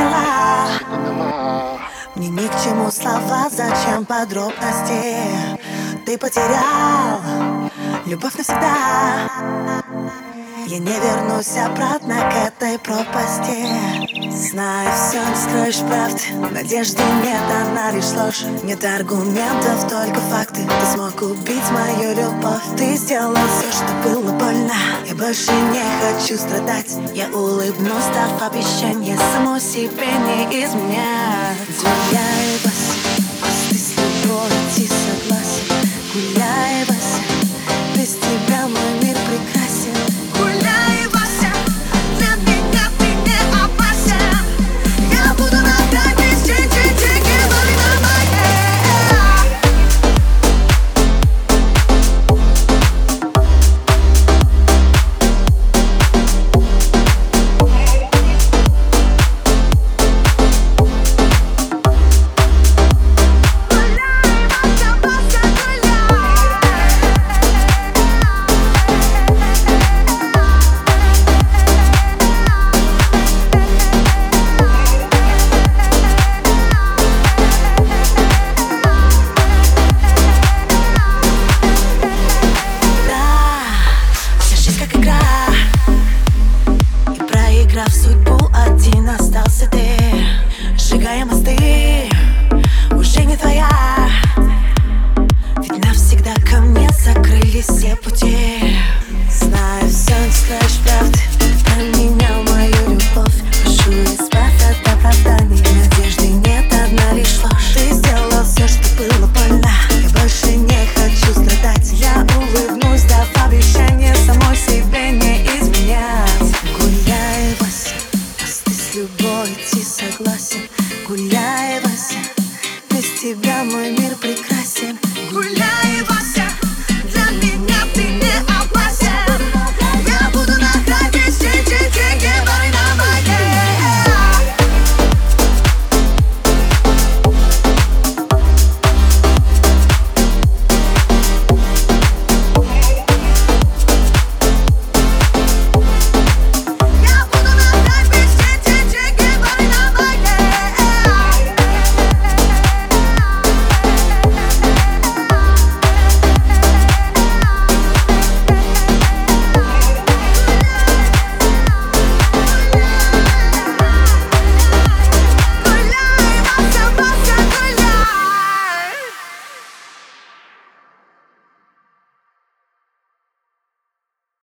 поняла. Мне ни к чему слова, зачем подробности? Ты потерял любовь навсегда. Я не вернусь обратно к этой пропасти. Знаю, все не скроешь правды Надежды нет, она лишь ложь. Нет аргументов, только факты. Ты смог убить мою любовь. Ты сделал все, что было больно. Я больше не хочу страдать. Я улыбнусь, дав обещание Саму себе не изменять. Гуляй, идти согласен Гуляй, Вася, без тебя мой мир прекрасен Гуляй!